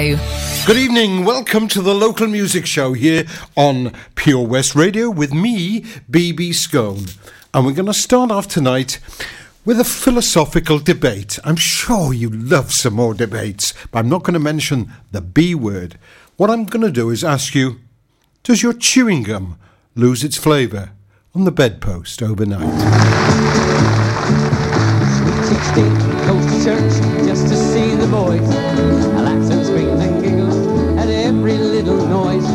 Good evening. Welcome to the local music show here on Pure West Radio with me, BB Skone. And we're going to start off tonight with a philosophical debate. I'm sure you love some more debates, but I'm not going to mention the B word. What I'm going to do is ask you Does your chewing gum lose its flavour on the bedpost overnight? Sweet 16 goes to church just to see the boys every little noise.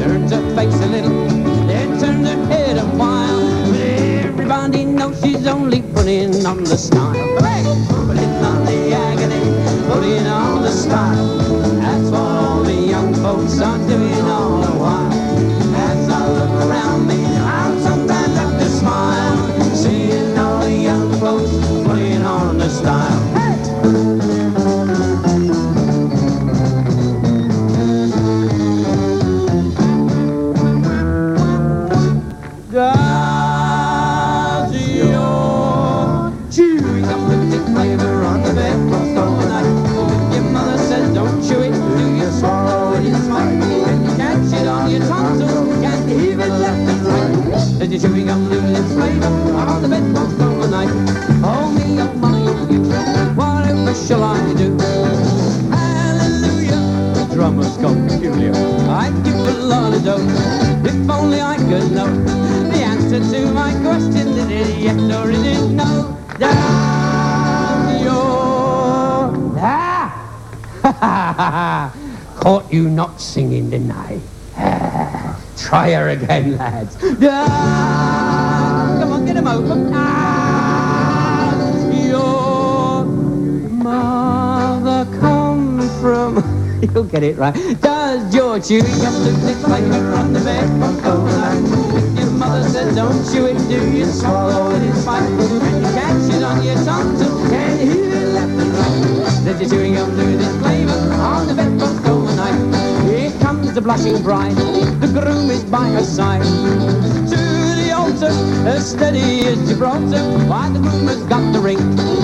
Turns her face a little, then turns her head a while. But everybody knows she's only putting on the style. Putting on the agony, putting on the style. That's what all the young folks are doing you not singing tonight. Try her again, lads. Ah, come on, get him open. Ah, your mother come from... You'll get it right. Does your chewing gum lose its flavour on the bed from If your mother says don't chew it, do you swallow it in spite? And you catch it on your tongue, so can you hear it left and right? Does your chewing gum lose its flavour the blushing bride, the groom is by her side. To the altar, as steady as Gibraltar, why the groom has got the ring,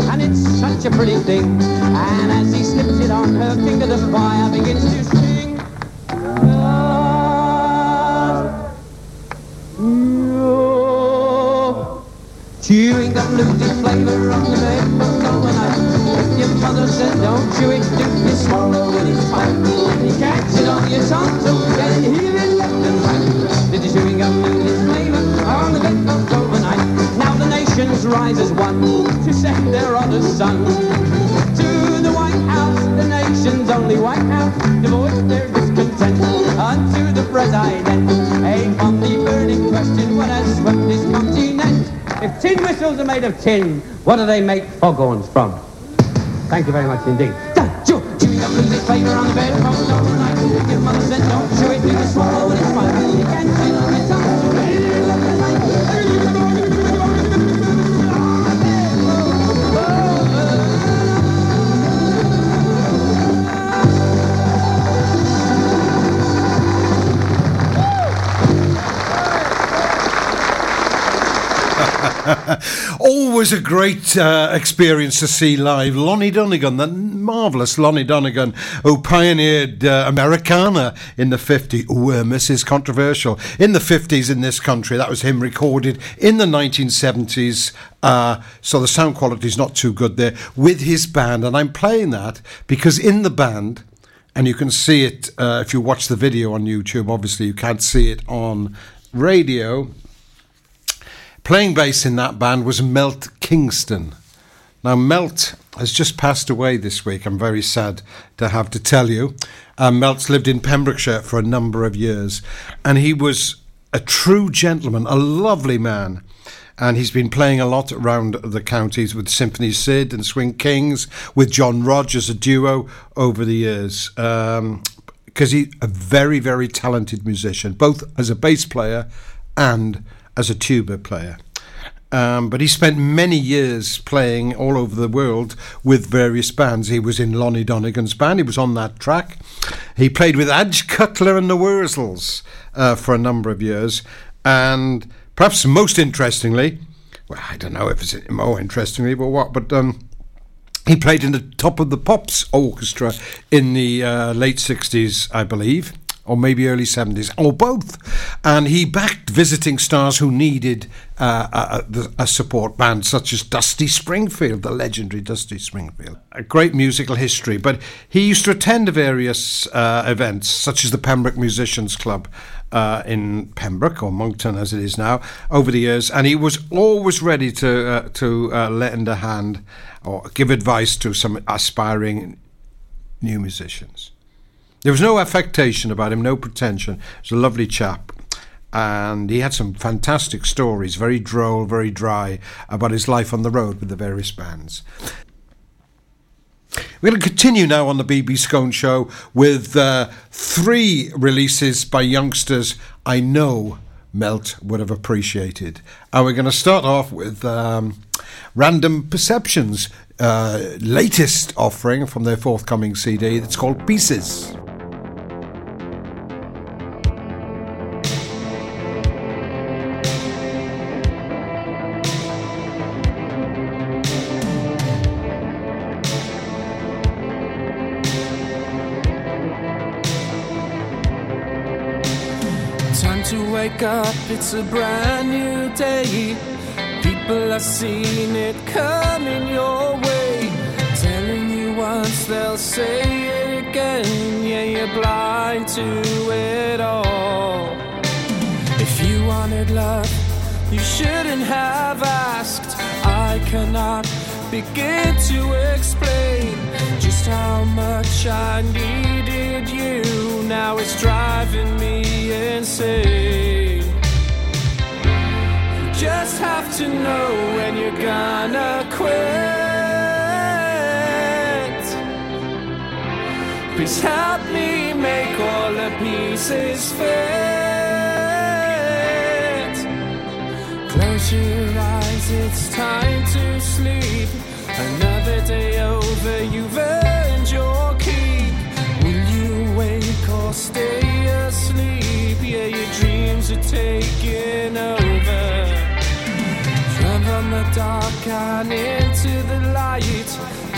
and it's such a pretty thing. And as he slips it on her finger, the fire begins to sing. Ah, chewing gum loses flavor on the bed overnight. Your mother said don't chew it, unto the president. A on the burning question, what has swept this continent? If tin whistles are made of tin, what do they make foghorns from? Thank you very much indeed Don't you don't lose its flavor on the bed from overnight. Your mother said don't chew it, Always a great uh, experience to see live. Lonnie Donegan, the marvellous Lonnie Donegan, who pioneered uh, Americana in the 50s. Oh, uh, Mrs. Controversial. In the 50s in this country. That was him recorded in the 1970s. Uh, so the sound quality is not too good there with his band. And I'm playing that because in the band, and you can see it uh, if you watch the video on YouTube, obviously, you can't see it on radio Playing bass in that band was Melt Kingston. Now, Melt has just passed away this week. I'm very sad to have to tell you. Um, Melt's lived in Pembrokeshire for a number of years, and he was a true gentleman, a lovely man. And he's been playing a lot around the counties with Symphony Sid and Swing Kings, with John Rogers, a duo over the years. Because um, he's a very, very talented musician, both as a bass player and as a tuba player. Um, but he spent many years playing all over the world with various bands. He was in Lonnie Donegan's band, he was on that track. He played with Adge Cutler and the Wurzels uh, for a number of years. And perhaps most interestingly, well, I don't know if it's more interestingly, but what, but um, he played in the Top of the Pops orchestra in the uh, late 60s, I believe or maybe early 70s, or both. And he backed visiting stars who needed uh, a, a, support band, such as Dusty Springfield, the legendary Dusty Springfield. A great musical history, but he used to attend various uh, events, such as the Pembroke Musicians Club. Uh, in Pembroke or Monkton as it is now over the years, and he was always ready to uh, to uh, lend a hand or give advice to some aspiring new musicians. There was no affectation about him, no pretension. He was a lovely chap. And he had some fantastic stories, very droll, very dry, about his life on the road with the various bands. We're going to continue now on the BB Skone Show with uh, three releases by youngsters I know Melt would have appreciated. And we're going to start off with um, Random Perceptions' uh, latest offering from their forthcoming CD that's called Pieces. It's a brand new day. People are seeing it coming your way. Telling you once, they'll say it again. Yeah, you're blind to it all. If you wanted love, you shouldn't have asked. I cannot begin to explain just how much I needed you. Now it's driving me to know when you're gonna quit. Please help me make all the pieces fit. Close your eyes, it's time to sleep. Another day over, you've dark and into the light,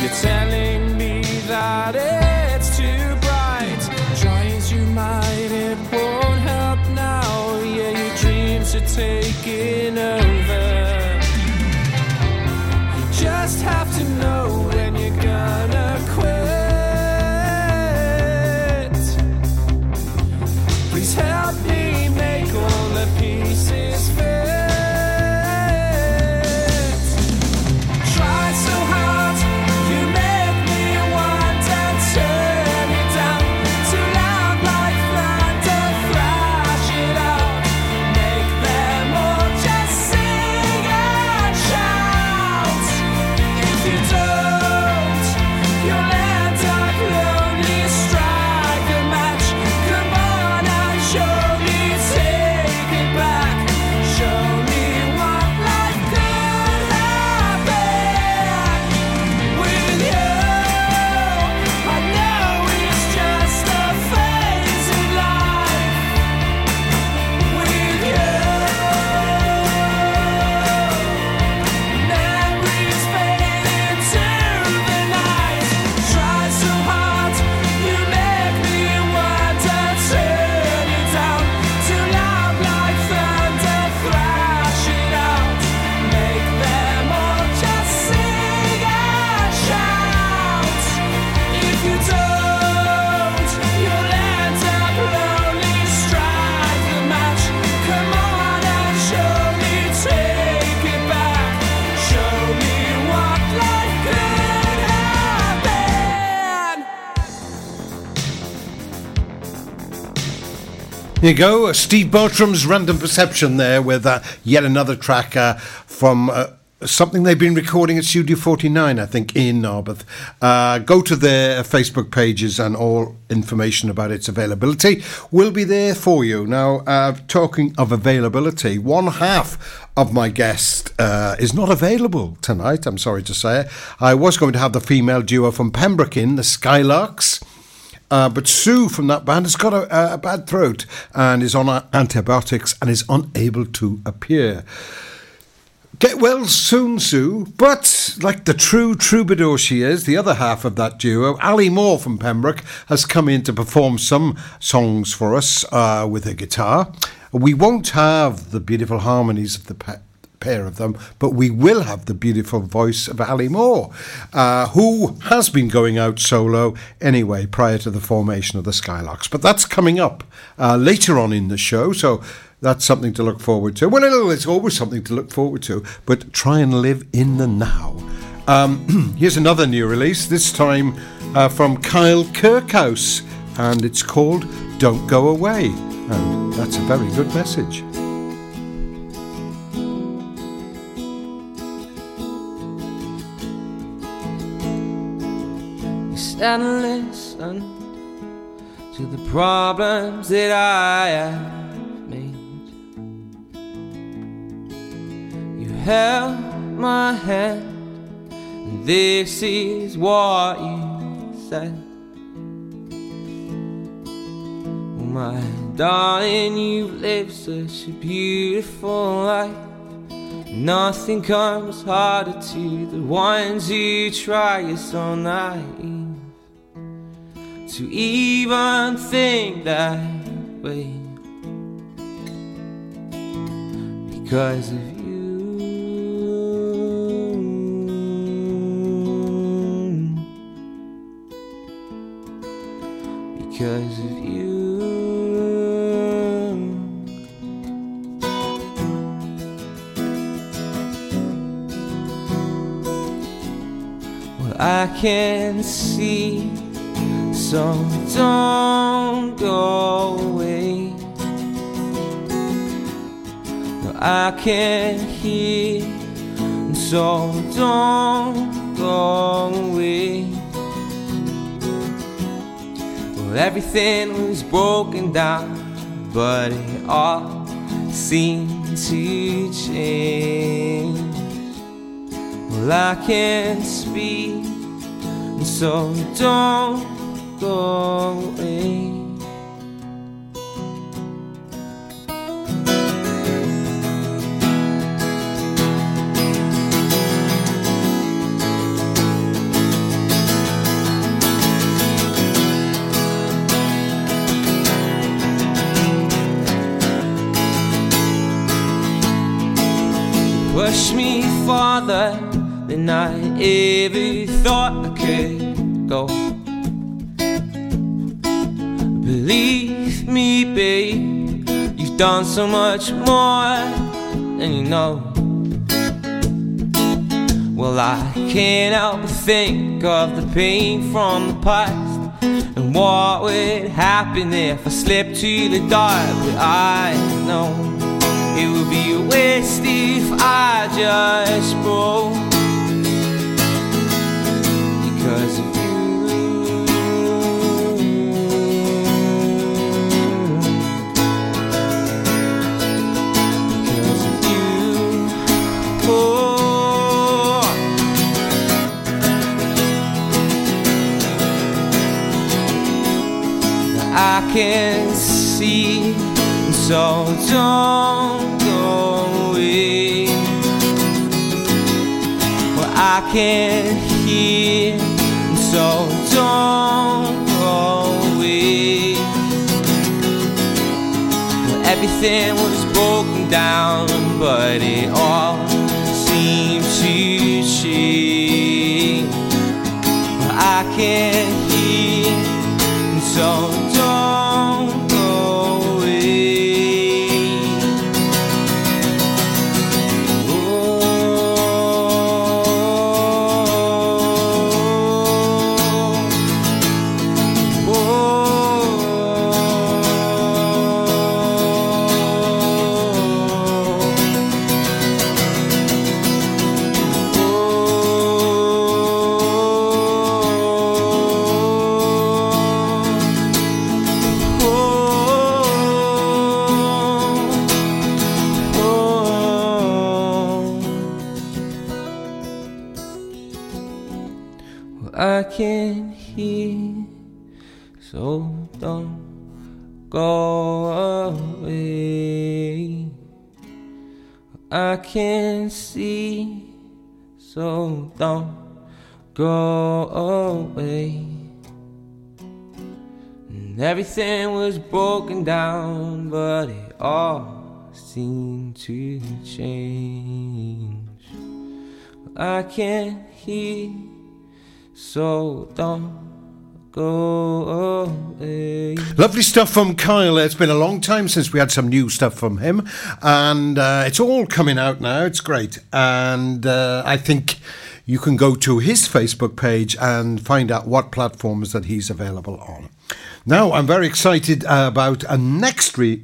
you're telling me that it's too bright. Try as you might, it won't help now. Yeah, your dreams are taking over There you go, Steve Bartram's Random Perception there with uh, yet another track uh, from uh, something they've been recording at Studio 49, I think, in Narberth. Uh, go to their Facebook pages and all information about its availability will be there for you. Now, uh, talking of availability, one half of my guest uh, is not available tonight, I'm sorry to say. I was going to have the female duo from Pembroke in, the Skylarks. Uh, but Sue from that band has got a, a bad throat and is on antibiotics and is unable to appear. Get well soon, Sue. But like the true troubadour she is, the other half of that duo, Ali Moore from Pembroke, has come in to perform some songs for us uh, with her guitar. We won't have the beautiful harmonies of the pa- pair of them, but we will have the beautiful voice of Ali Moore, uh, who has been going out solo anyway prior to the formation of the Skylarks. But that's coming up uh, later on in the show, so that's something to look forward to. Well, it's always something to look forward to, but try and live in the now. Um, here's another new release, this time uh, from Kyle Kirkhouse, and it's called Don't Go Away. And that's a very good message. And listen to the problems that I have made. You held my hand, and this is what you said. Oh, my darling, you've lived such a beautiful life. Nothing comes harder to the ones who try. So naive to even think that way because of you. Because of you. Well, I can see, so don't go away. No, I can't hear, so don't go away. Well, everything was broken down, but it all seemed to change. Well, I can't speak, so don't go away. Push me farther than I ever thought I could go. Done so much more than you know. Well, I can't help but think of the pain from the past and what would happen if I slipped to the dark. But I know it would be a waste if I just broke I can hear, so don't go away. Everything was broken down, but it all seemed to change. I can hear, so go away. And everything was broken down, but it all seemed to change. I can't hear, so don't go away. Lovely stuff from Kyle. It's been a long time since we had some new stuff from him, and uh, it's all coming out now. It's great, and uh, I think you can go to his Facebook page and find out what platforms that he's available on. Now, I'm very excited uh, about a next re-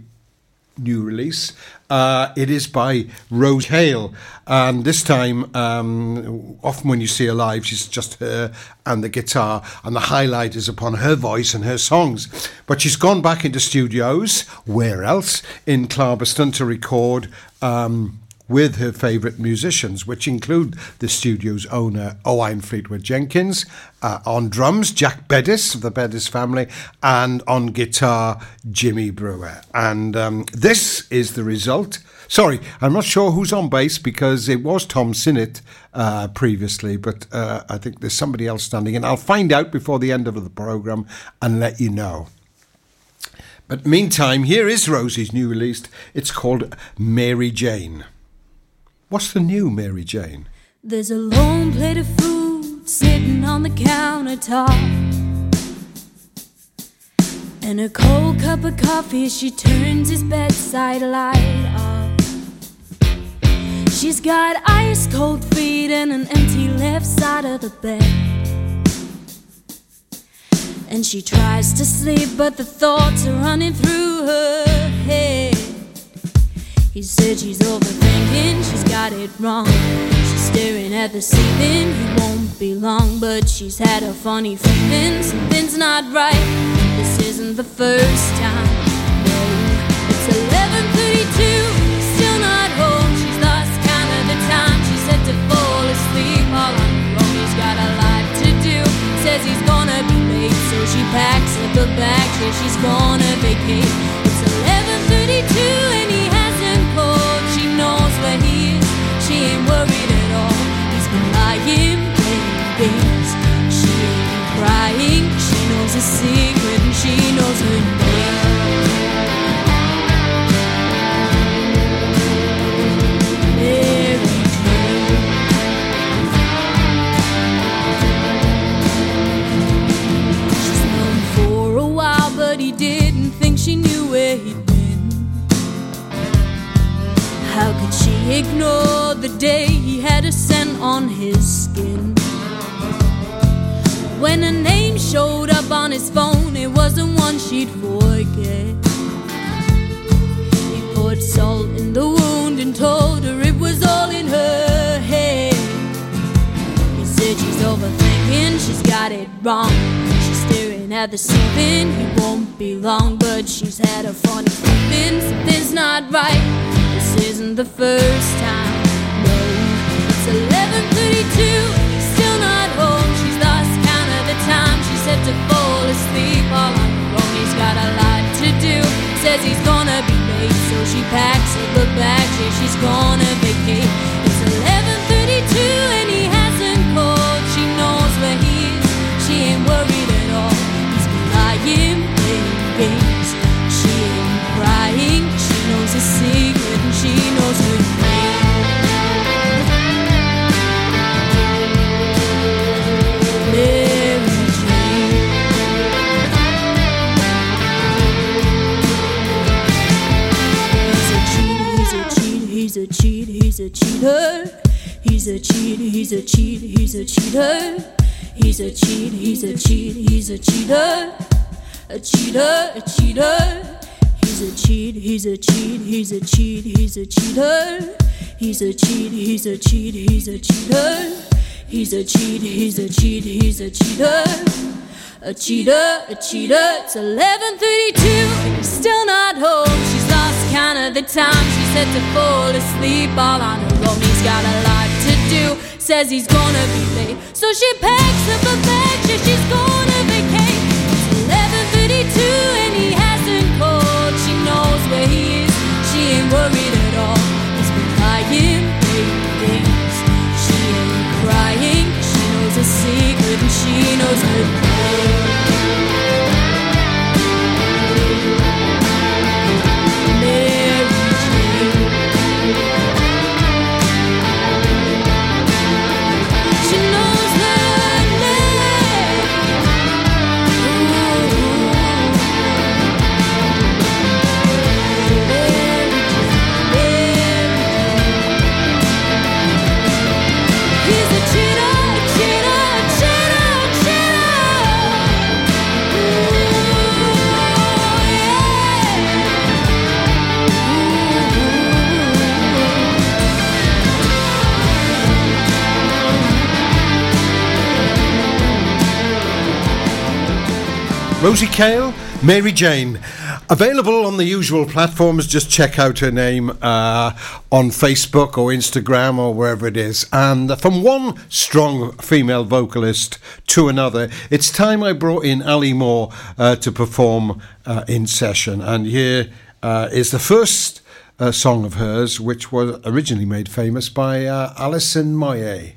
new release. Uh, it is by Rose Hale, and this time, um, often when you see her live, she's just her and the guitar, and the highlight is upon her voice and her songs. But she's gone back into studios, where else? In Clarbeston to record. Um, with her favourite musicians, which include the studio's owner, Owain Fleetwood Jenkins, uh, on drums, Jack Bedis of the Bedis family, and on guitar, Jimmy Brewer. And um, this is the result. Sorry, I'm not sure who's on bass because it was Tom Sinnott uh, previously, but uh, I think there's somebody else standing in. I'll find out before the end of the programme and let you know. But meantime, here is Rosie's new release. It's called Mary Jane. What's the new Mary Jane? There's a long plate of food sitting on the countertop. And a cold cup of coffee she turns his bedside light off. She's got ice cold feet and an empty left side of the bed. And she tries to sleep, but the thoughts are running through her head. He said she's overthinking, she's got it wrong. She's staring at the ceiling, he won't be long, but she's had a funny feeling something's not right. This isn't the first time. No, it's 11:32, still not home. She's lost count of the time. She said to fall asleep all on her own. He's got a lot to do. Says he's gonna be late, so she packs up her bag. Says she's gonna vacate. Ignore the day he had a scent on his skin? When a name showed up on his phone, it wasn't one she'd forget. He poured salt in the wound and told her it was all in her head. He said she's overthinking, she's got it wrong. She's staring at the ceiling, he won't be long, but she's had a funny feeling something's not right. Isn't the first time. No, it's 11:32, still not home. She's lost count of the time. She said to fall asleep all on her own. He's got a lot to do. Says he's gonna be late, so she packs up her bag. Says she's gonna vacate. It's 11:32 and he hasn't called. She knows where he is. She ain't worried at all. He's been lying, he's a cheat, he's a cheater. He's a cheat, he's a cheat, he's a cheater. A cheater, a cheater. He's a cheat, he's a cheat, he's a cheat, he's a cheater. He's a cheat, he's a cheat, he's a cheater. He's a cheat, he's a cheat, he's a cheater. A cheater, a cheater. It's 11:32 and he's still not home. She's lost count of the time she said to fall asleep all on her own. He's got a do. Says he's gonna be late. So she packs up her bags, yeah, she's gonna Rosie Cale, Mary Jane. Available on the usual platforms. Just check out her name uh, on Facebook or Instagram or wherever it is. And from one strong female vocalist to another, it's time I brought in Ali Moore uh, to perform uh, in session. And here uh, is the first uh, song of hers, which was originally made famous by uh, Alison Moyet.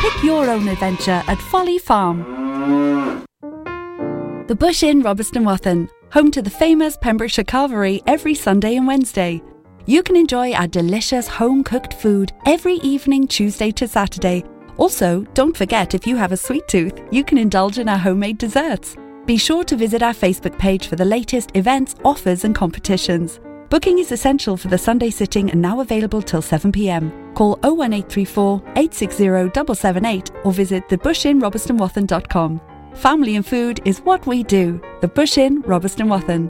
Pick your own adventure at Folly Farm. The Bush Inn, Robeston Wathen, home to the famous Pembrokeshire Carvery every Sunday and Wednesday. You can enjoy our delicious home cooked food every evening, Tuesday to Saturday. Also, don't forget if you have a sweet tooth, you can indulge in our homemade desserts. Be sure to visit our Facebook page for the latest events, offers, and competitions. Booking is essential for the Sunday sitting and now available till 7pm. Call 01834 860 778 or visit thebushinrobertsonwathen.com. Family and food is what we do. The Bush Inn, Robeston Wathen.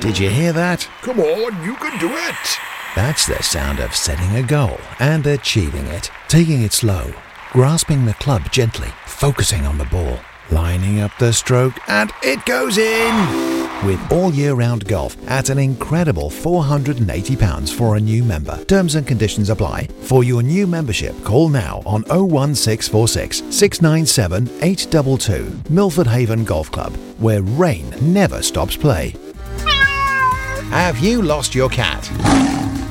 Did you hear that? Come on, you can do it. That's the sound of setting a goal and achieving it. Taking it slow, grasping the club gently, focusing on the ball, lining up the stroke, and it goes in! With all year round golf at an incredible £480 for a new member. Terms and conditions apply. For your new membership, call now on 01646 697 822 Milford Haven Golf Club, where rain never stops play. Have you lost your cat?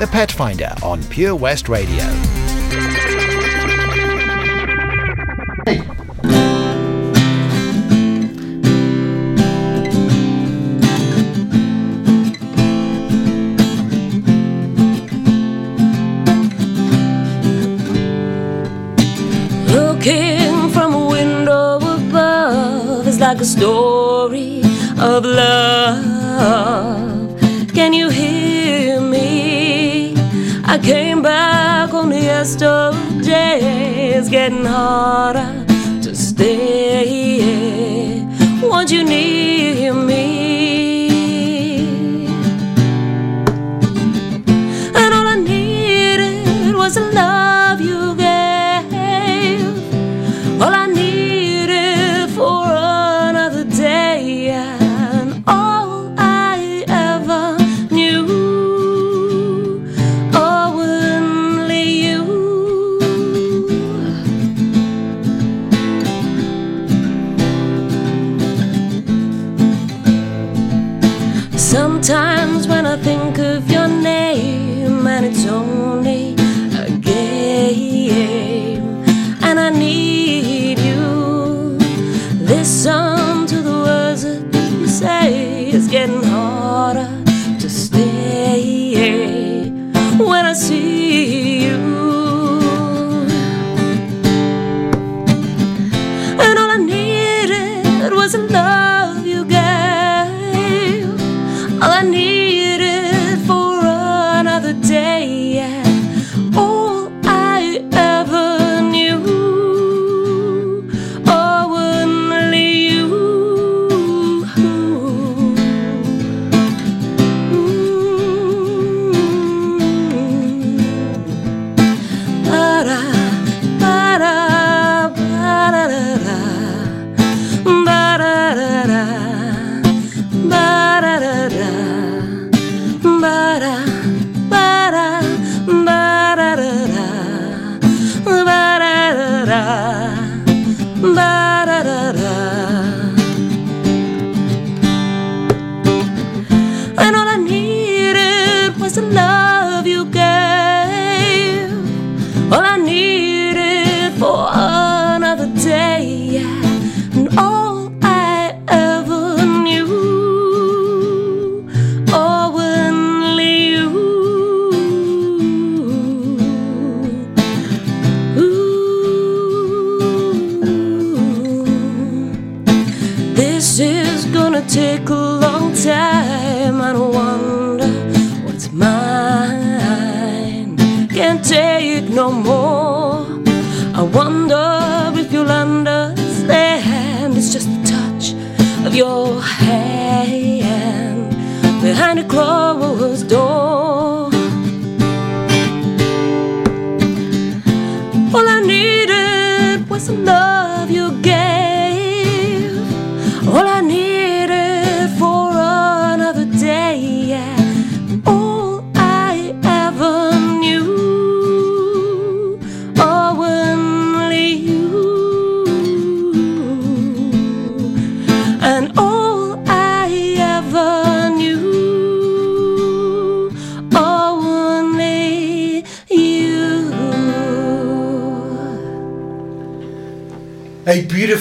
The Pet Finder on Pure West Radio. Looking from a window above is like a story of love. Can you hear came back on the yesterday. It's getting harder to stay. Won't you near me?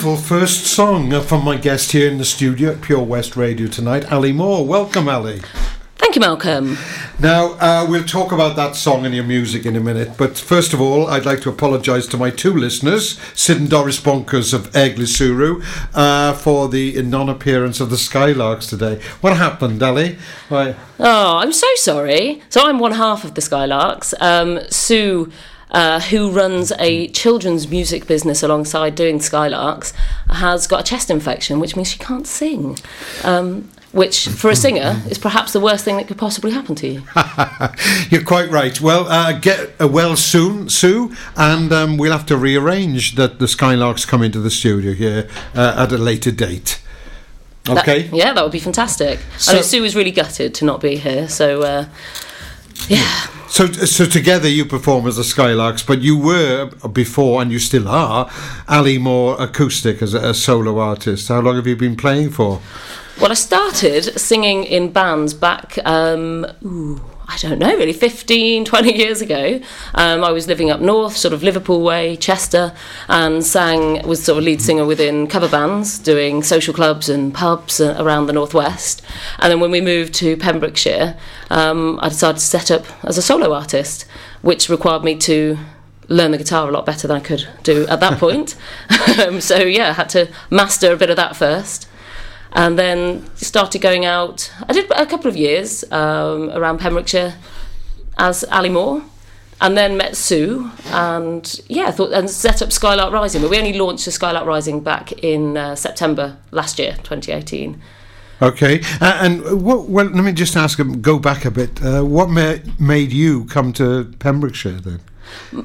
Beautiful first song from my guest here in the studio at Pure West Radio tonight, Ali Moore. Welcome, Ali. Thank you, Malcolm. Now, uh, we'll talk about that song and your music in a minute, but first of all, I'd like to apologise to my two listeners, Sid and Doris Bonkers of Eglwyswrw, uh, for the non appearance of the Skylarks today. What happened, Ali? Why? Oh, I'm so sorry. So I'm one half of the Skylarks. Um, Sue, uh, who runs a children's music business alongside doing Skylarks, has got a chest infection, which means she can't sing. Um, which, for a singer, is perhaps the worst thing that could possibly happen to you. You're quite right. Well, uh, get uh, well soon, Sue, and um, we'll have to rearrange that the Skylarks come into the studio here uh, at a later date. That- Okay. yeah, that would be fantastic. I know Sue was really gutted to not be here, so uh, yeah. So, so together you perform as the Skylarks, but you were before, and you still are, Ali Moore acoustic as a, a solo artist. How long have you been playing for? Well, I started singing in bands back, um, ooh, I don't know, really 15, 20 years ago. Um, I was living up north, sort of Liverpool way, Chester, and sang, was sort of lead singer within cover bands, doing social clubs and pubs around the northwest. And then when we moved to Pembrokeshire, um, I decided to set up as a solo artist, which required me to learn the guitar a lot better than I could do at that point. um, so yeah, I had to master a bit of that first and then started going out. I did a couple of years um, around Pembrokeshire as Ali Moore, and then met Sue, and yeah, thought and set up Skylark Rising. But we only launched the Skylark Rising back in uh, September last year, 2018. Okay, uh, and what, well, let me just ask, go back a bit. Uh, what ma- made you come to Pembrokeshire then?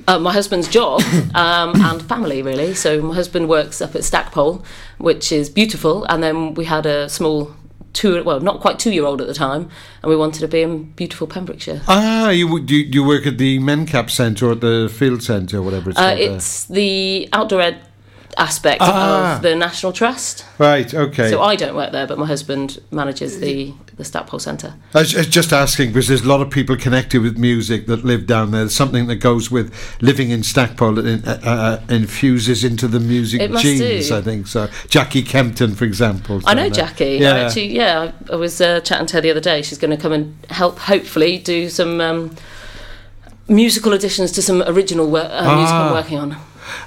Uh, my husband's job um, and family, really. So my husband works up at Stackpole, which is beautiful, and then we had a small two, well, not quite two-year-old at the time, and we wanted to be in beautiful Pembrokeshire. Ah, you do you, you work at the Mencap Centre or at the Field Centre, whatever it's Uh, called. there. it's the outdoor ed aspect Ah. of the National Trust. Right, okay. So I don't work there, but my husband manages the the Stackpole Centre. I was just asking because there's a lot of people connected with music that live down there. There's something that goes with living in Stackpole that in, uh, uh, infuses into the music genes, do. I think. So Jackie Kempton, for example. I know there. Jackie. Yeah. I actually, yeah, I, was uh, chatting to her the other day. She's going to come and help, hopefully, do some um, musical additions to some original work, uh, music Ah. I'm working on.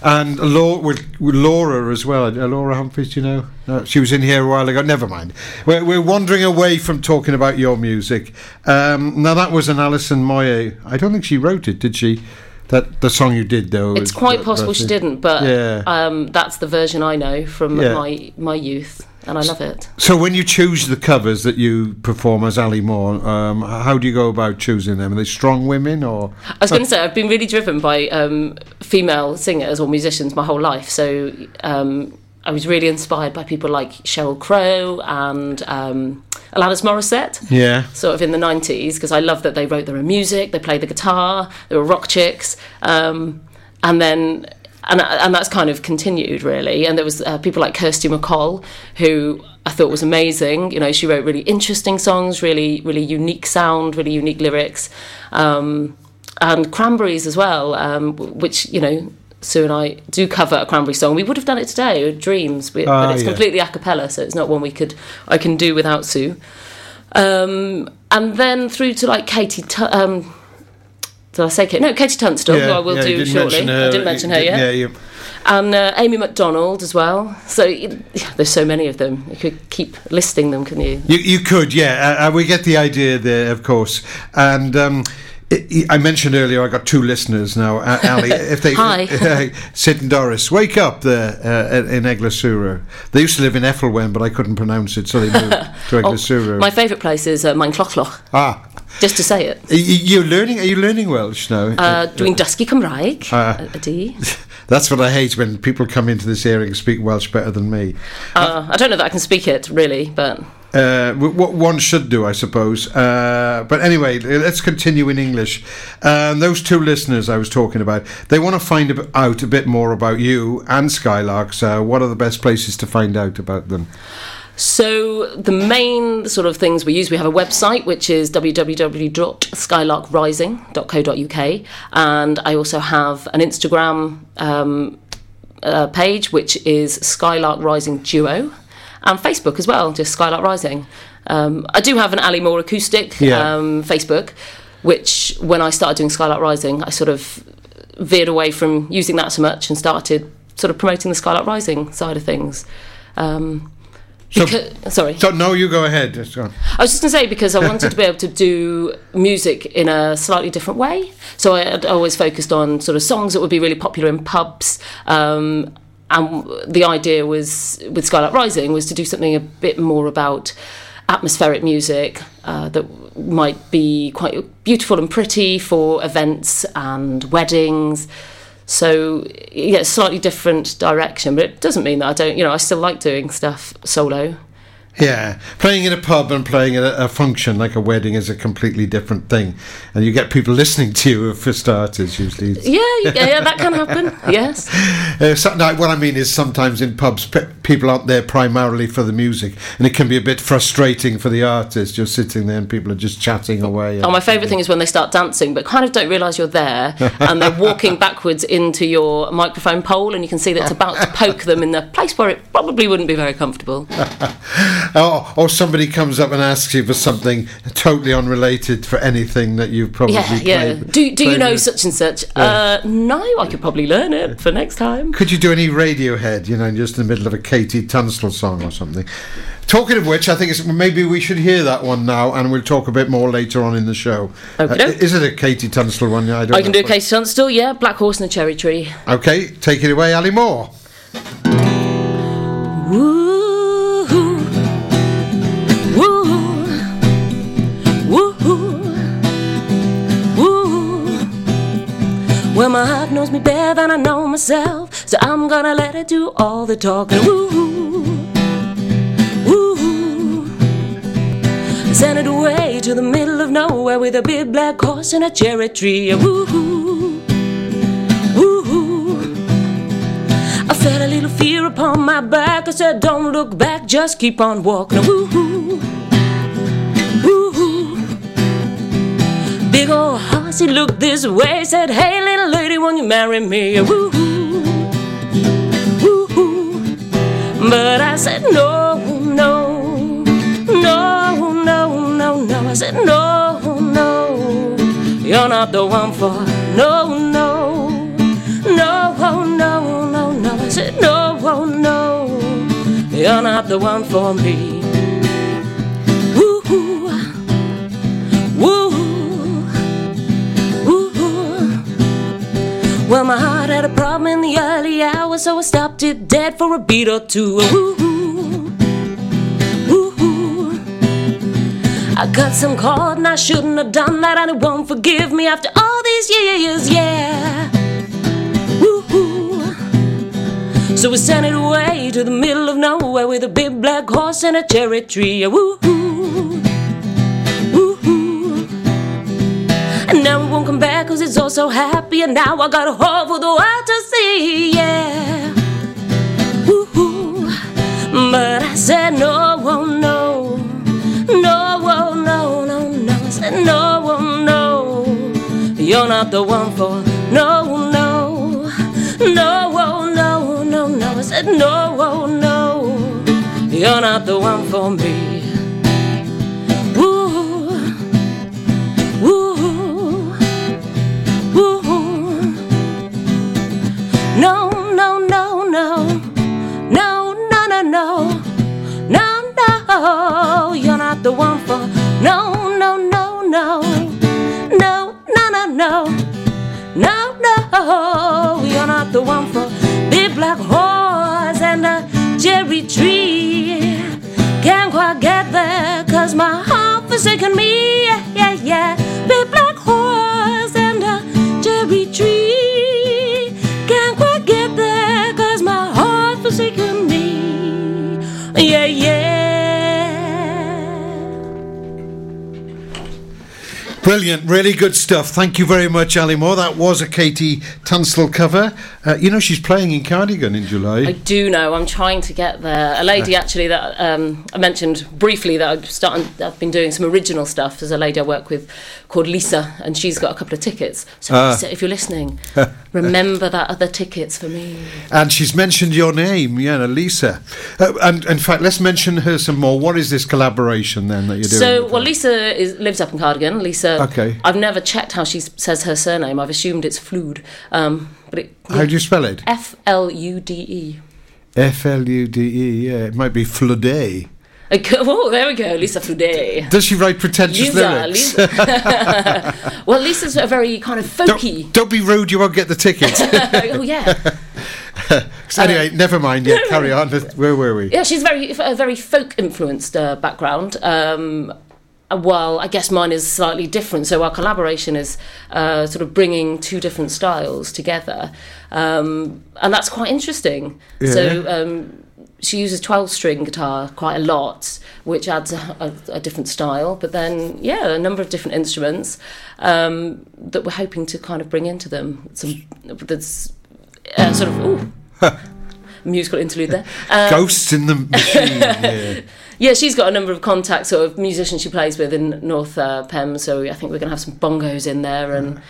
And Laura, with, with Laura as well. Uh, Laura Humphries, you know? No, she was in here a while ago. Never mind. We're, we're wandering away from talking about your music. Um, now, that was an Alison Moyet. I don't think she wrote it, did she? That The song you did, though. It's quite possible she didn't, but Yeah. um, that's the version I know from Yeah. my my youth, and I love it. So when you choose the covers that you perform as Ali Moore, um, how do you go about choosing them? Are they strong women or? I was going to say I've been really driven by um, female singers or musicians my whole life. So um, I was really inspired by people like Sheryl Crow and um, Alanis Morissette. Yeah. Sort of in the 90s, because I love that they wrote their own music, they played the guitar, they were rock chicks. Um, and then, and, and that's kind of continued really. And there was uh, people like Kirsty MacColl, who I thought was amazing. You know, she wrote really interesting songs, really, really unique sound, really unique lyrics. Um, and Cranberries as well, um, which, you know, Sue and I do cover a Cranberry song. We would have done it today, Dreams, we, but it's yeah. completely a cappella, so it's not one we could I can do without Sue. Um, and then through to like Katie. Tu- um, did I say Katie? No, KT Tunstall, who I will yeah, do shortly. I didn't mention her yet. Yeah, you, and uh, Amy Macdonald as well. So there's so many of them. You could keep listing them, can you? You, you could, yeah. Uh, uh, we get the idea there, of course. And um, I I mentioned earlier I got two listeners now. Uh, Ali, if they Hi. Sid and Doris, wake up there uh, in Eglwyswrw. They used to live in Ethelwen, but I couldn't pronounce it, so they moved to Oh, my favourite place is uh, Maenclochog, ah, just to say it. You're learning. Are you learning Welsh now? Uh, doing Dysgu Cymraeg, Ah. D. That's what I hate when people come into this area and speak Welsh better than me. Uh, I don't know that I can speak it really, but Uh, what one should do, I suppose. Uh, but anyway, let's continue in English. Um, those two listeners I was talking about, they want to find out a bit more about you and Skylarks. Uh, what are the best places to find out about them? So the main sort of things we use, we have a website which is www.skylarkrising.co.uk, and I also have an Instagram um, uh, page which is Skylark Rising Duo, and Facebook as well, just Skylark Rising. Um, I do have an Ali Moore acoustic Yeah. um, Facebook, which when I started doing Skylark Rising, I sort of veered away from using that so much and started sort of promoting the Skylark Rising side of things. Um, So- because, sorry. So, no, you go ahead. Just go. I was just going to say because I wanted to be able to do music in a slightly different way. So I had always focused on sort of songs that would be really popular in pubs. Um, and the idea was with Skylark Rising was to do something a bit more about atmospheric music uh, that might be quite beautiful and pretty for events and weddings. So yeah, slightly different direction, but it doesn't mean that I don't. You know, I still like doing stuff solo. Yeah, playing in a pub and playing at a, a function like a wedding is a completely different thing, and you get people listening to you for starters. Usually, It's- Yeah, yeah, that can happen. Yes. Uh, so, no, what I mean is sometimes in pubs, pe- people aren't there primarily for the music, and it can be a bit frustrating for the artist. You're sitting there and people are just chatting away. Oh, my favourite thing is when they start dancing, but kind of don't realise you're there, and they're walking backwards into your microphone pole, and you can see that it's about to poke them in the place where it probably wouldn't be very comfortable. Oh, or somebody comes up and asks you for something totally unrelated for anything that you've probably Yeah, yeah. Do do you know with. such and such? Uh, no, I could probably learn it for next time. Could you do any Radiohead, you know, just in the middle of a KT Tunstall song or something? Talking of which, I think it's, maybe we should hear that one now, and we'll talk a bit more later on in the show. Uh, is it a KT Tunstall one? Yeah, I, don't I can do a Casey Tunstall, yeah. Black Horse and a Cherry Tree. Okay, take it away, Ali Moore. Woo, Well, my heart knows me better than I know myself, so I'm gonna let it do all the talking. Woo, woo. Send it away to the middle of nowhere with a big black horse and a cherry tree. Woo, woo. I felt a little fear upon my back. I said, Don't look back, just keep on walking. Woo Big old horse, he looked this way. Said, Hey, little lady, won't you marry me? Woo hoo. Woo hoo. But I said, No, no. No, no, no, no. I said, No, no. You're not the one for. No, no. No, no, no, no. I said, no, no. You're not the one for me. Well, my heart had a problem in the early hours, so I stopped it dead for a beat or two. Woo, woo. I got some caught and I shouldn't have done that, and it won't forgive me after all these years, yeah. So we sent it away to the middle of nowhere with a big black horse and a cherry tree. Woo-hoo. Woo-hoo. And now it's all so happy. And now I got a hole for the world to see, yeah. Woo-hoo. But I said no, oh no. No, oh no, no, no. I said no, oh no. You're not the one for no, no. No, oh no, no, no. I said no, oh no. You're not the one for me. no, no, no, no, no, no, no. You're not the one for no, no, no, no, no, no, no, no, no, no. You're not the one for the black horse and the cherry tree. Can't quite get there, cause my heart forsaken me. Yeah, yeah, yeah. Brilliant, really good stuff. Thank you very much, Ali Moore. That was a KT Tunstall cover. Uh, you know, she's playing in Cardigan in July. I do know. I'm trying to get there. A lady actually that um, I mentioned briefly that I've started. I've been doing some original stuff. There's a lady I work with called Lisa, and she's got a couple of tickets. So Ah. Lisa, if you're listening, remember that other tickets for me. And she's mentioned your name, yeah, Lisa. Uh, and in fact, let's mention her some more. What is this collaboration then that you're doing? So, well. Lisa is, lives up in Cardigan. Lisa. Okay. I've never checked how she says her surname. I've assumed it's Flood. Um, but it. How do you spell it? F L U D E. F L U D E. Yeah, it might be. Okay, Oh, there we go, Lisa Flude. Does she write pretentious Lisa, lyrics? Lisa. well, Lisa's a very kind of folky. Don't, don't be rude. You won't get the ticket. oh yeah, So anyway, never mind. Yeah, carry on. Where were we? yeah. She's very a very folk influenced uh, background. Um, uh, while I guess mine is slightly different, so our collaboration is uh, sort of bringing two different styles together, um, and that's quite interesting. So um, she uses twelve string guitar quite a lot, which adds a, a, a different style. But then, yeah, a number of different instruments um, that we're hoping to kind of bring into them. Some that's uh, sort of ooh, musical interlude there. Um, Ghosts in the machine. yeah. yeah, she's got a number of contacts, sort of musicians she plays with in North uh, Pem. So I think we're going to have some bongos in there, and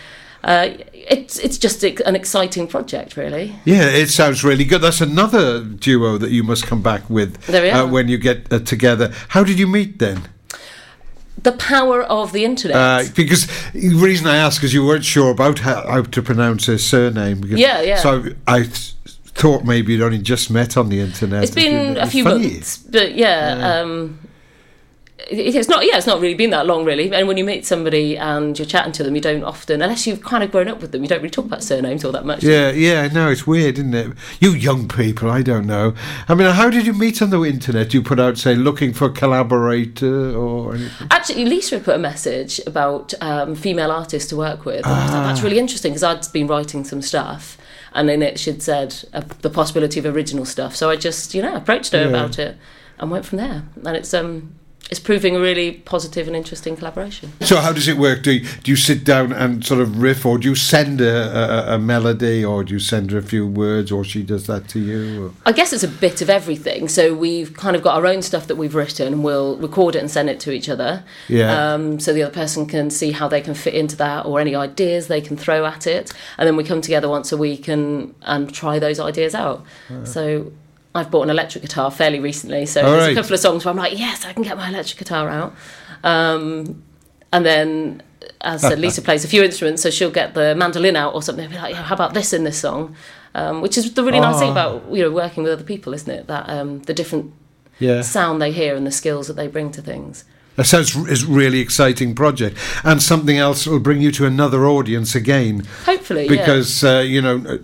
uh, it's it's just an exciting project, really. Yeah, it sounds really good. That's another duo that you must come back with uh, when you get uh, together. How did you meet then? The power of the internet. Uh, because the reason I ask is you weren't sure about how, how to pronounce her surname. Yeah, yeah. So I thought maybe you'd only just met on the internet. it's been a few funny. months, but yeah. Um, it's not. Yeah, it's not really been that long, really. And when you meet somebody and you're chatting to them, you don't often, unless you've kind of grown up with them, you don't really talk about surnames all that much. Yeah, yeah, know it's weird, isn't it? You young people, I don't know. I mean, how did you meet on the internet? You put out, say, looking for a collaborator or anything? Actually, Lisa put a message about um, female artists to work with. And I thought that's really interesting because I'd been writing some stuff, and in it she'd said uh, the possibility of original stuff. So I just, you know, approached her Yeah. about it and went from there. And it's um, it's proving a really positive and interesting collaboration. So how does it work? Do you, do you sit down and sort of riff, or do you send a, a, a melody, or do you send her a few words, or she does that to you? Or? I guess it's a bit of everything. So we've kind of got our own stuff that we've written, and we'll record it and send it to each other. Yeah. Um, so the other person can see how they can fit into that, or any ideas they can throw at it, and then we come together once a week and and try those ideas out. So. I've bought an electric guitar fairly recently, so All there's right. a couple of songs where I'm like, yes, I can get my electric guitar out. Um, and then, as I said, Lisa plays a few instruments, so she'll get the mandolin out or something. And be like, yeah, how about this in this song? Um, which is the really nice thing Oh. about you know working with other people, isn't it? That um, the different Yeah. sound they hear and the skills that they bring to things. That sounds is really exciting project, and something else will bring you to another audience again. Hopefully, yeah. because uh, you know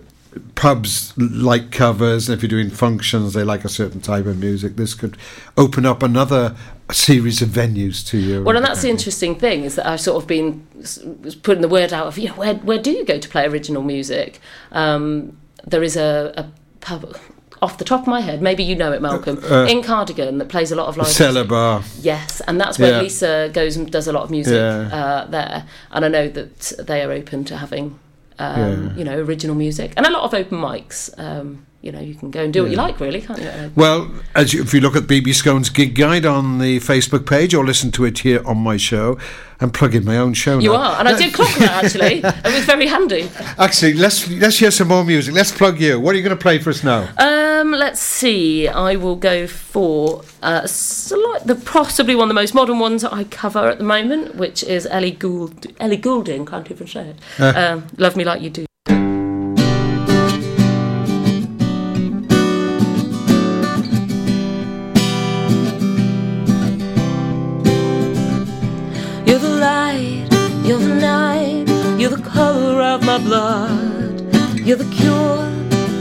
pubs like covers and if you're doing functions they like a certain type of music this could open up another series of venues to you Well, and that's the interesting thing is that I've sort of been putting the word out of, you know, where, where do you go to play original music? Um, there is a, a pub, off the top of my head, maybe you know it, Malcolm, Uh, in Cardigan that plays a lot of live cellar music. bar Yes, and that's where Yeah. Lisa goes and does a lot of music Yeah. uh, there. And I know that they are open to having, um, Yeah. you know, original music and a lot of open mics. Um, you know, you can go and do what you like, really, can't you? well as you, if you look at BB Skone's gig guide on the facebook page or listen to it here on my show i'm plugging my own show You now. are, and I did clock that actually. It was very handy. actually let's let's hear some more music let's plug you what are you going to play for us now Um, let's see. I will go for uh, slight, the possibly one of the most modern ones that I cover at the moment, which is Ellie Gould. Ellie Goulding, can't even say it. Uh. Um, Love me like you do. Of my blood. You're the cure,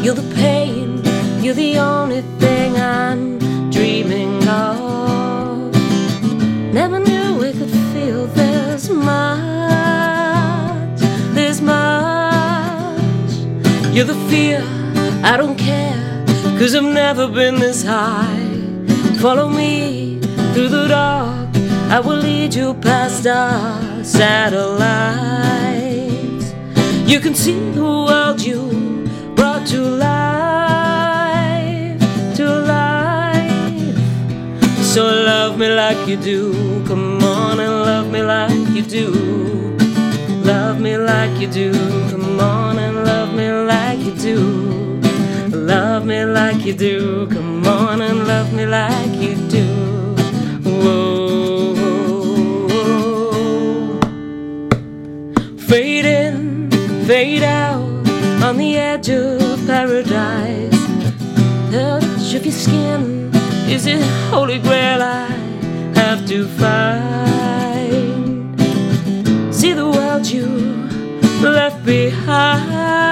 you're the pain, you're the only thing I'm dreaming of. Never knew we could feel this much, this much. You're the fear, I don't care, cause I've never been this high. Follow me through the dark, I will lead you past our satellites. You can see the world you brought to life, to life. So love me like you do, come on and love me like you do. Love me like you do, come on and love me like you do. Love me like you do, come on and love me like you do. Whoa. Fade in, fade out on the edge of paradise. The touch of your skin is it holy grail I have to find. See the world you left behind.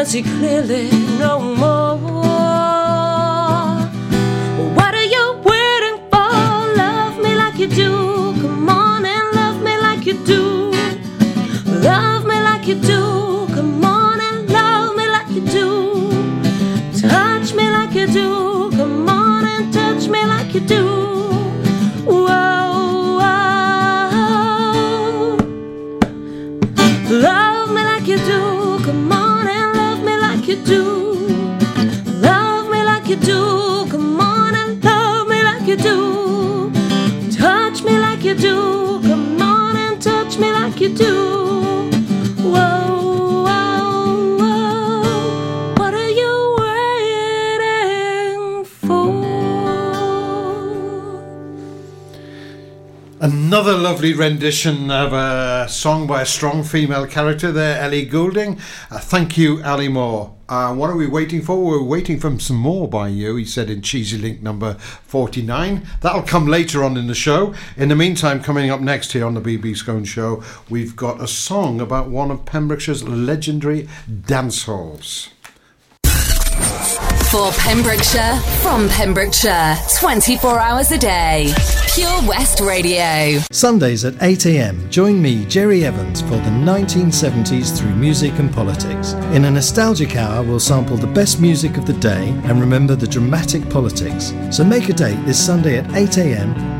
Can't see clearly no more. What are you waiting for? Love me like you do. Come on and love me like you do. Love me like you do. You do. Come on and love me like you do. Touch me like you do. Come on and touch me like you do. Whoa, whoa, whoa. What are you waiting for? Another lovely rendition of a song by a strong female character there, Ellie Goulding. Uh, thank you, Ali Moore. Uh, what are we waiting for? We're waiting for some more by you, he said in Cheesy Link number 49. That'll come later on in the show. In the meantime, coming up next here on the BB Skone Show, we've got a song about one of Pembrokeshire's legendary dance halls. For Pembrokeshire, from Pembrokeshire, 24 hours a day. Pure West Radio. Sundays at 8am, join me, Jerry Evans, for the 1970s through music and politics. In a nostalgic hour, we'll sample the best music of the day and remember the dramatic politics. So make a date this Sunday at 8am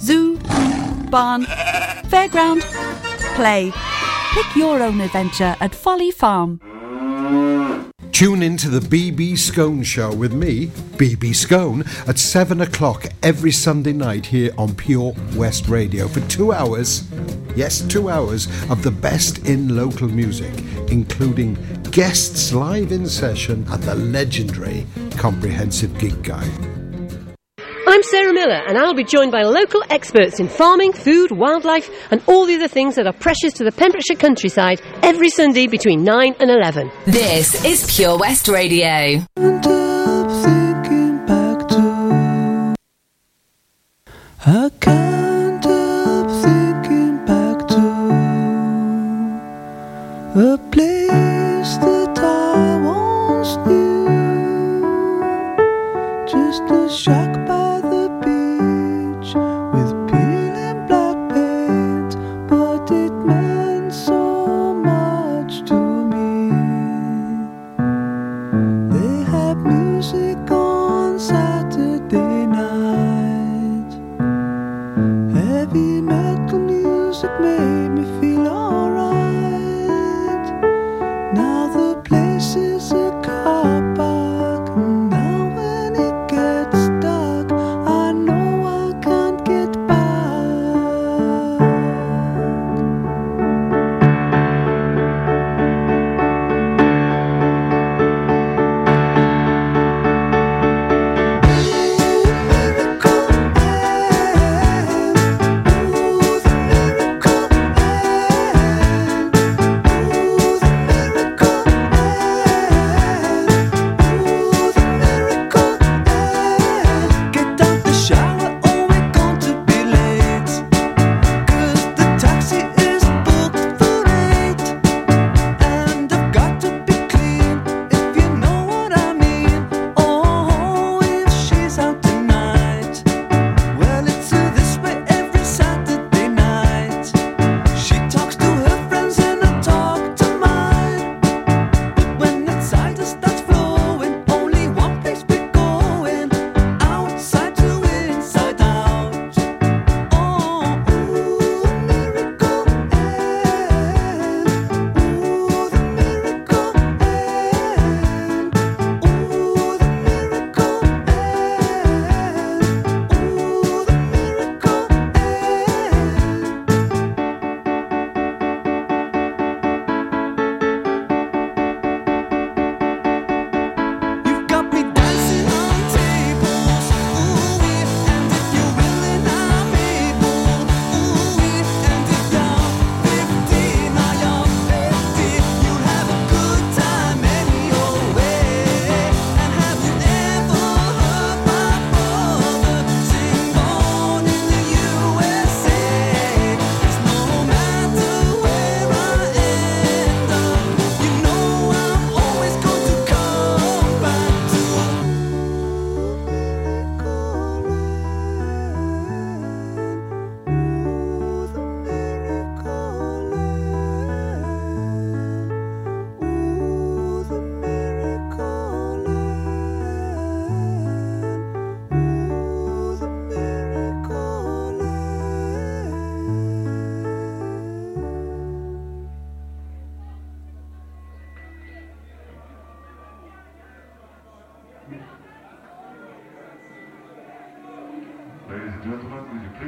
zoo, barn, fairground, play. Pick your own adventure at Folly Farm. Tune in to the BB Skone Show with me, BB Skone, at 7 o'clock every Sunday night here on Pure West Radio for two hours, yes, two hours of the best in local music, including guests live in session and the legendary Comprehensive Gig Guide. I'm Sarah Miller, and I'll be joined by local experts in farming, food, wildlife, and all the other things that are precious to the Pembrokeshire countryside every Sunday between 9 and 11. This is Pure West Radio. Place.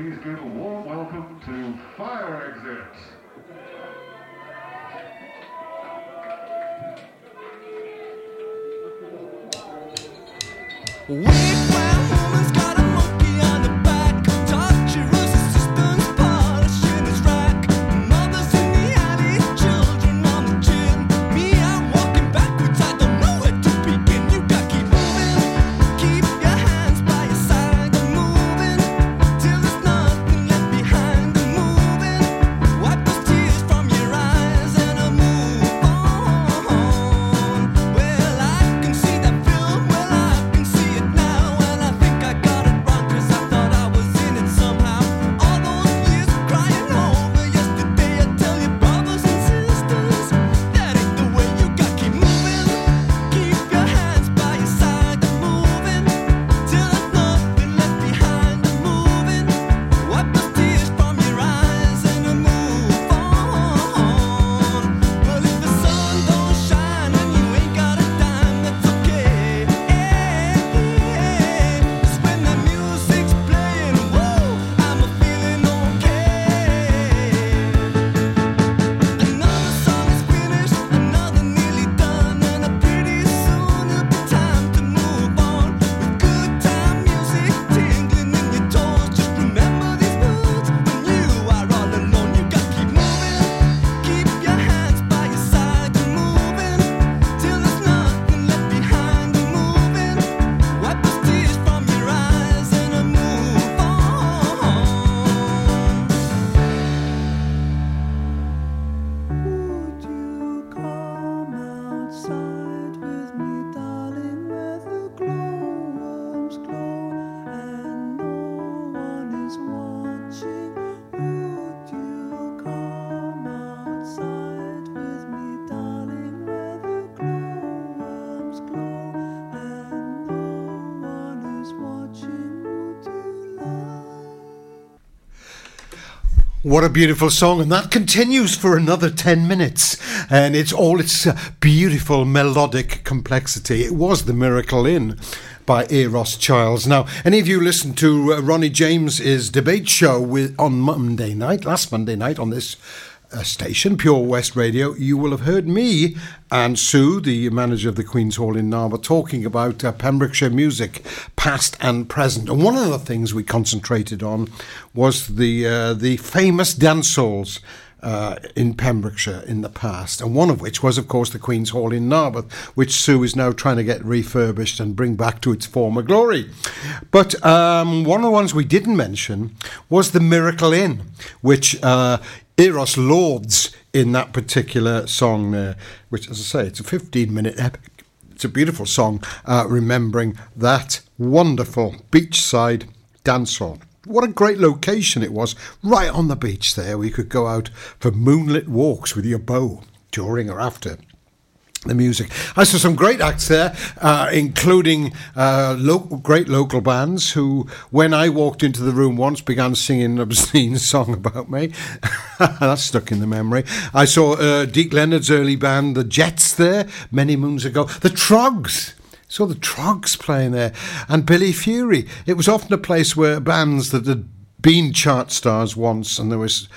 please give a warm welcome to Fire Exit. We What a beautiful song, and that continues for another 10 minutes. And it's all its uh, beautiful melodic complexity. It was The Miracle Inn by Euros Childs. Now, any of you listened to uh, Ronnie James's debate show with, on Monday night, last Monday night on this station, Pure West Radio, you will have heard me and Sue, the manager of the Queen's Hall in Narberth, talking about uh, Pembrokeshire music, past and present. And one of the things we concentrated on was the uh, the famous dance halls. Uh, in Pembrokeshire in the past, and one of which was, of course, the Queen's Hall in Narberth, which Sue is now trying to get refurbished and bring back to its former glory. But um, one of the ones we didn't mention was the Miracle Inn, which uh, Euros Lords in that particular song there, which, as I say, it's a 15 minute epic. It's a beautiful song, uh, remembering that wonderful beachside dance hall. What a great location it was, right on the beach there. We could go out for moonlit walks with your bow during or after the music. I saw some great acts there, uh, including uh, great local bands who, when I walked into the room once, began singing an obscene song about me. That's stuck in the memory. I saw uh, Deke Leonard's early band, the Jets, there many moons ago. The Troggs. Saw the Troggs playing there, and Billy Fury. It was often a place where bands that had been chart stars once, and there was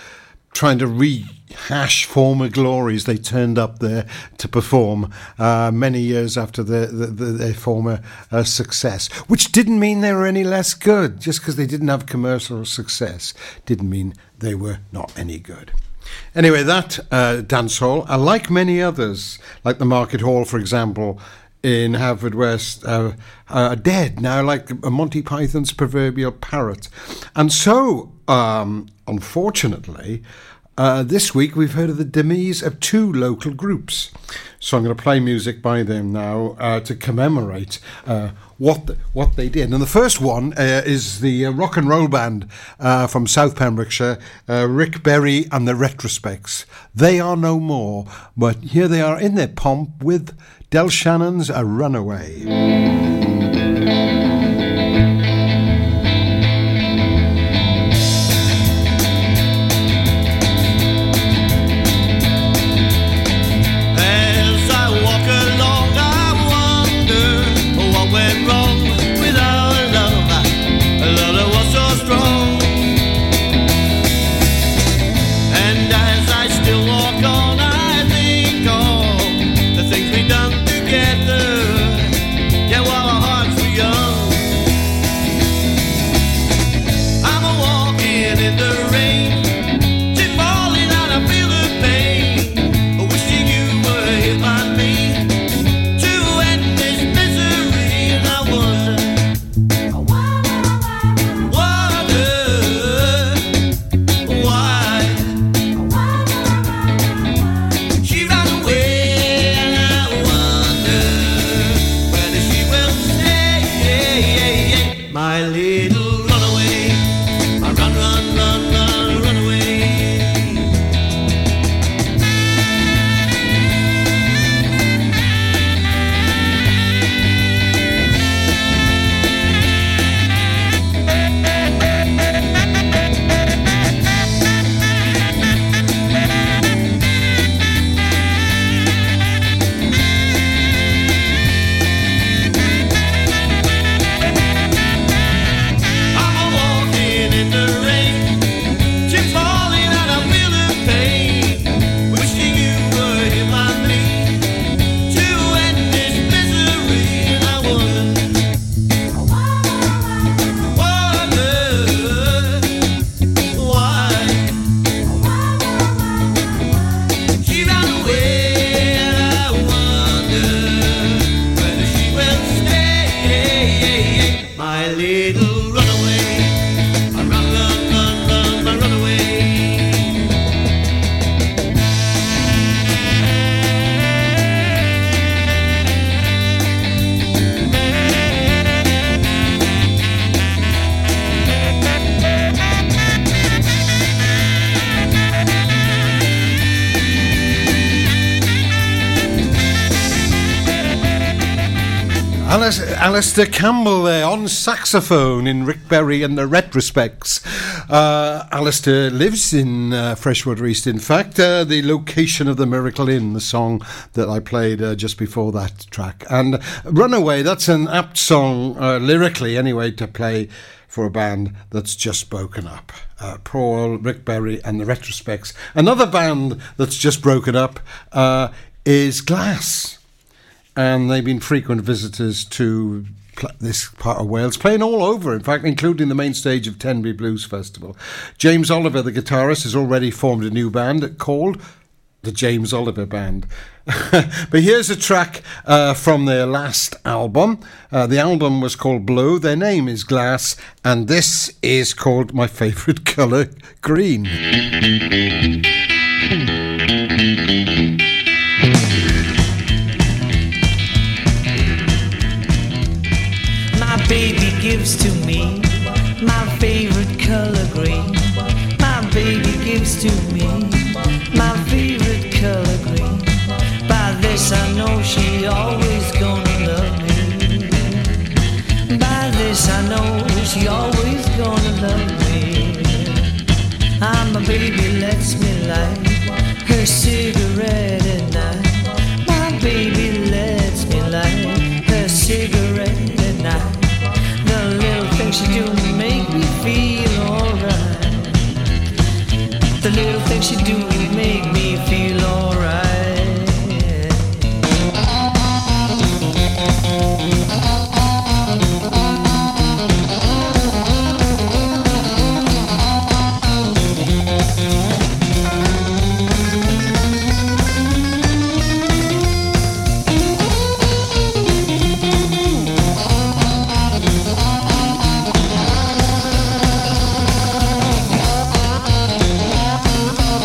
trying to rehash former glories. They turned up there to perform uh, many years after their, their, their former uh, success, which didn't mean they were any less good. Just because they didn't have commercial success didn't mean they were not any good. Anyway, that uh, dance hall, uh, like many others, like the Market Hall, for example, in Haverfordwest, uh, are dead now, like a Monty Python's proverbial parrot. And so, um, unfortunately, uh, this week we've heard of the demise of two local groups. So I'm going to play music by them now uh, to commemorate uh, what the, what they did. And the first one uh, is the uh, rock and roll band uh, from South Pembrokeshire, Rick Berry and the Retrospects. They are no more, but here they are in their pomp with Del Shannon's A Runaway. Alistair Campbell there on saxophone in Rick Berry and the Retrospects. Uh, Alistair lives in uh, Freshwater East. In fact, uh, the location of the Miracle Inn, the song that I played uh, just before that track. And Runaway, that's an apt song, uh, lyrically anyway, to play for a band that's just broken up. Uh, Paul, Rick Berry, and the Retrospects. Another band that's just broken up uh, is Glass and they've been frequent visitors to pl- this part of Wales, playing all over, in fact, including the main stage of Tenby Blues Festival. James Oliver, the guitarist, has already formed a new band called the James Oliver Band. but here's a track uh, from their last album. Uh, the album was called Blue, their name is Glass, and this is called My Favourite Colour Green. Baby lets me light her cigarette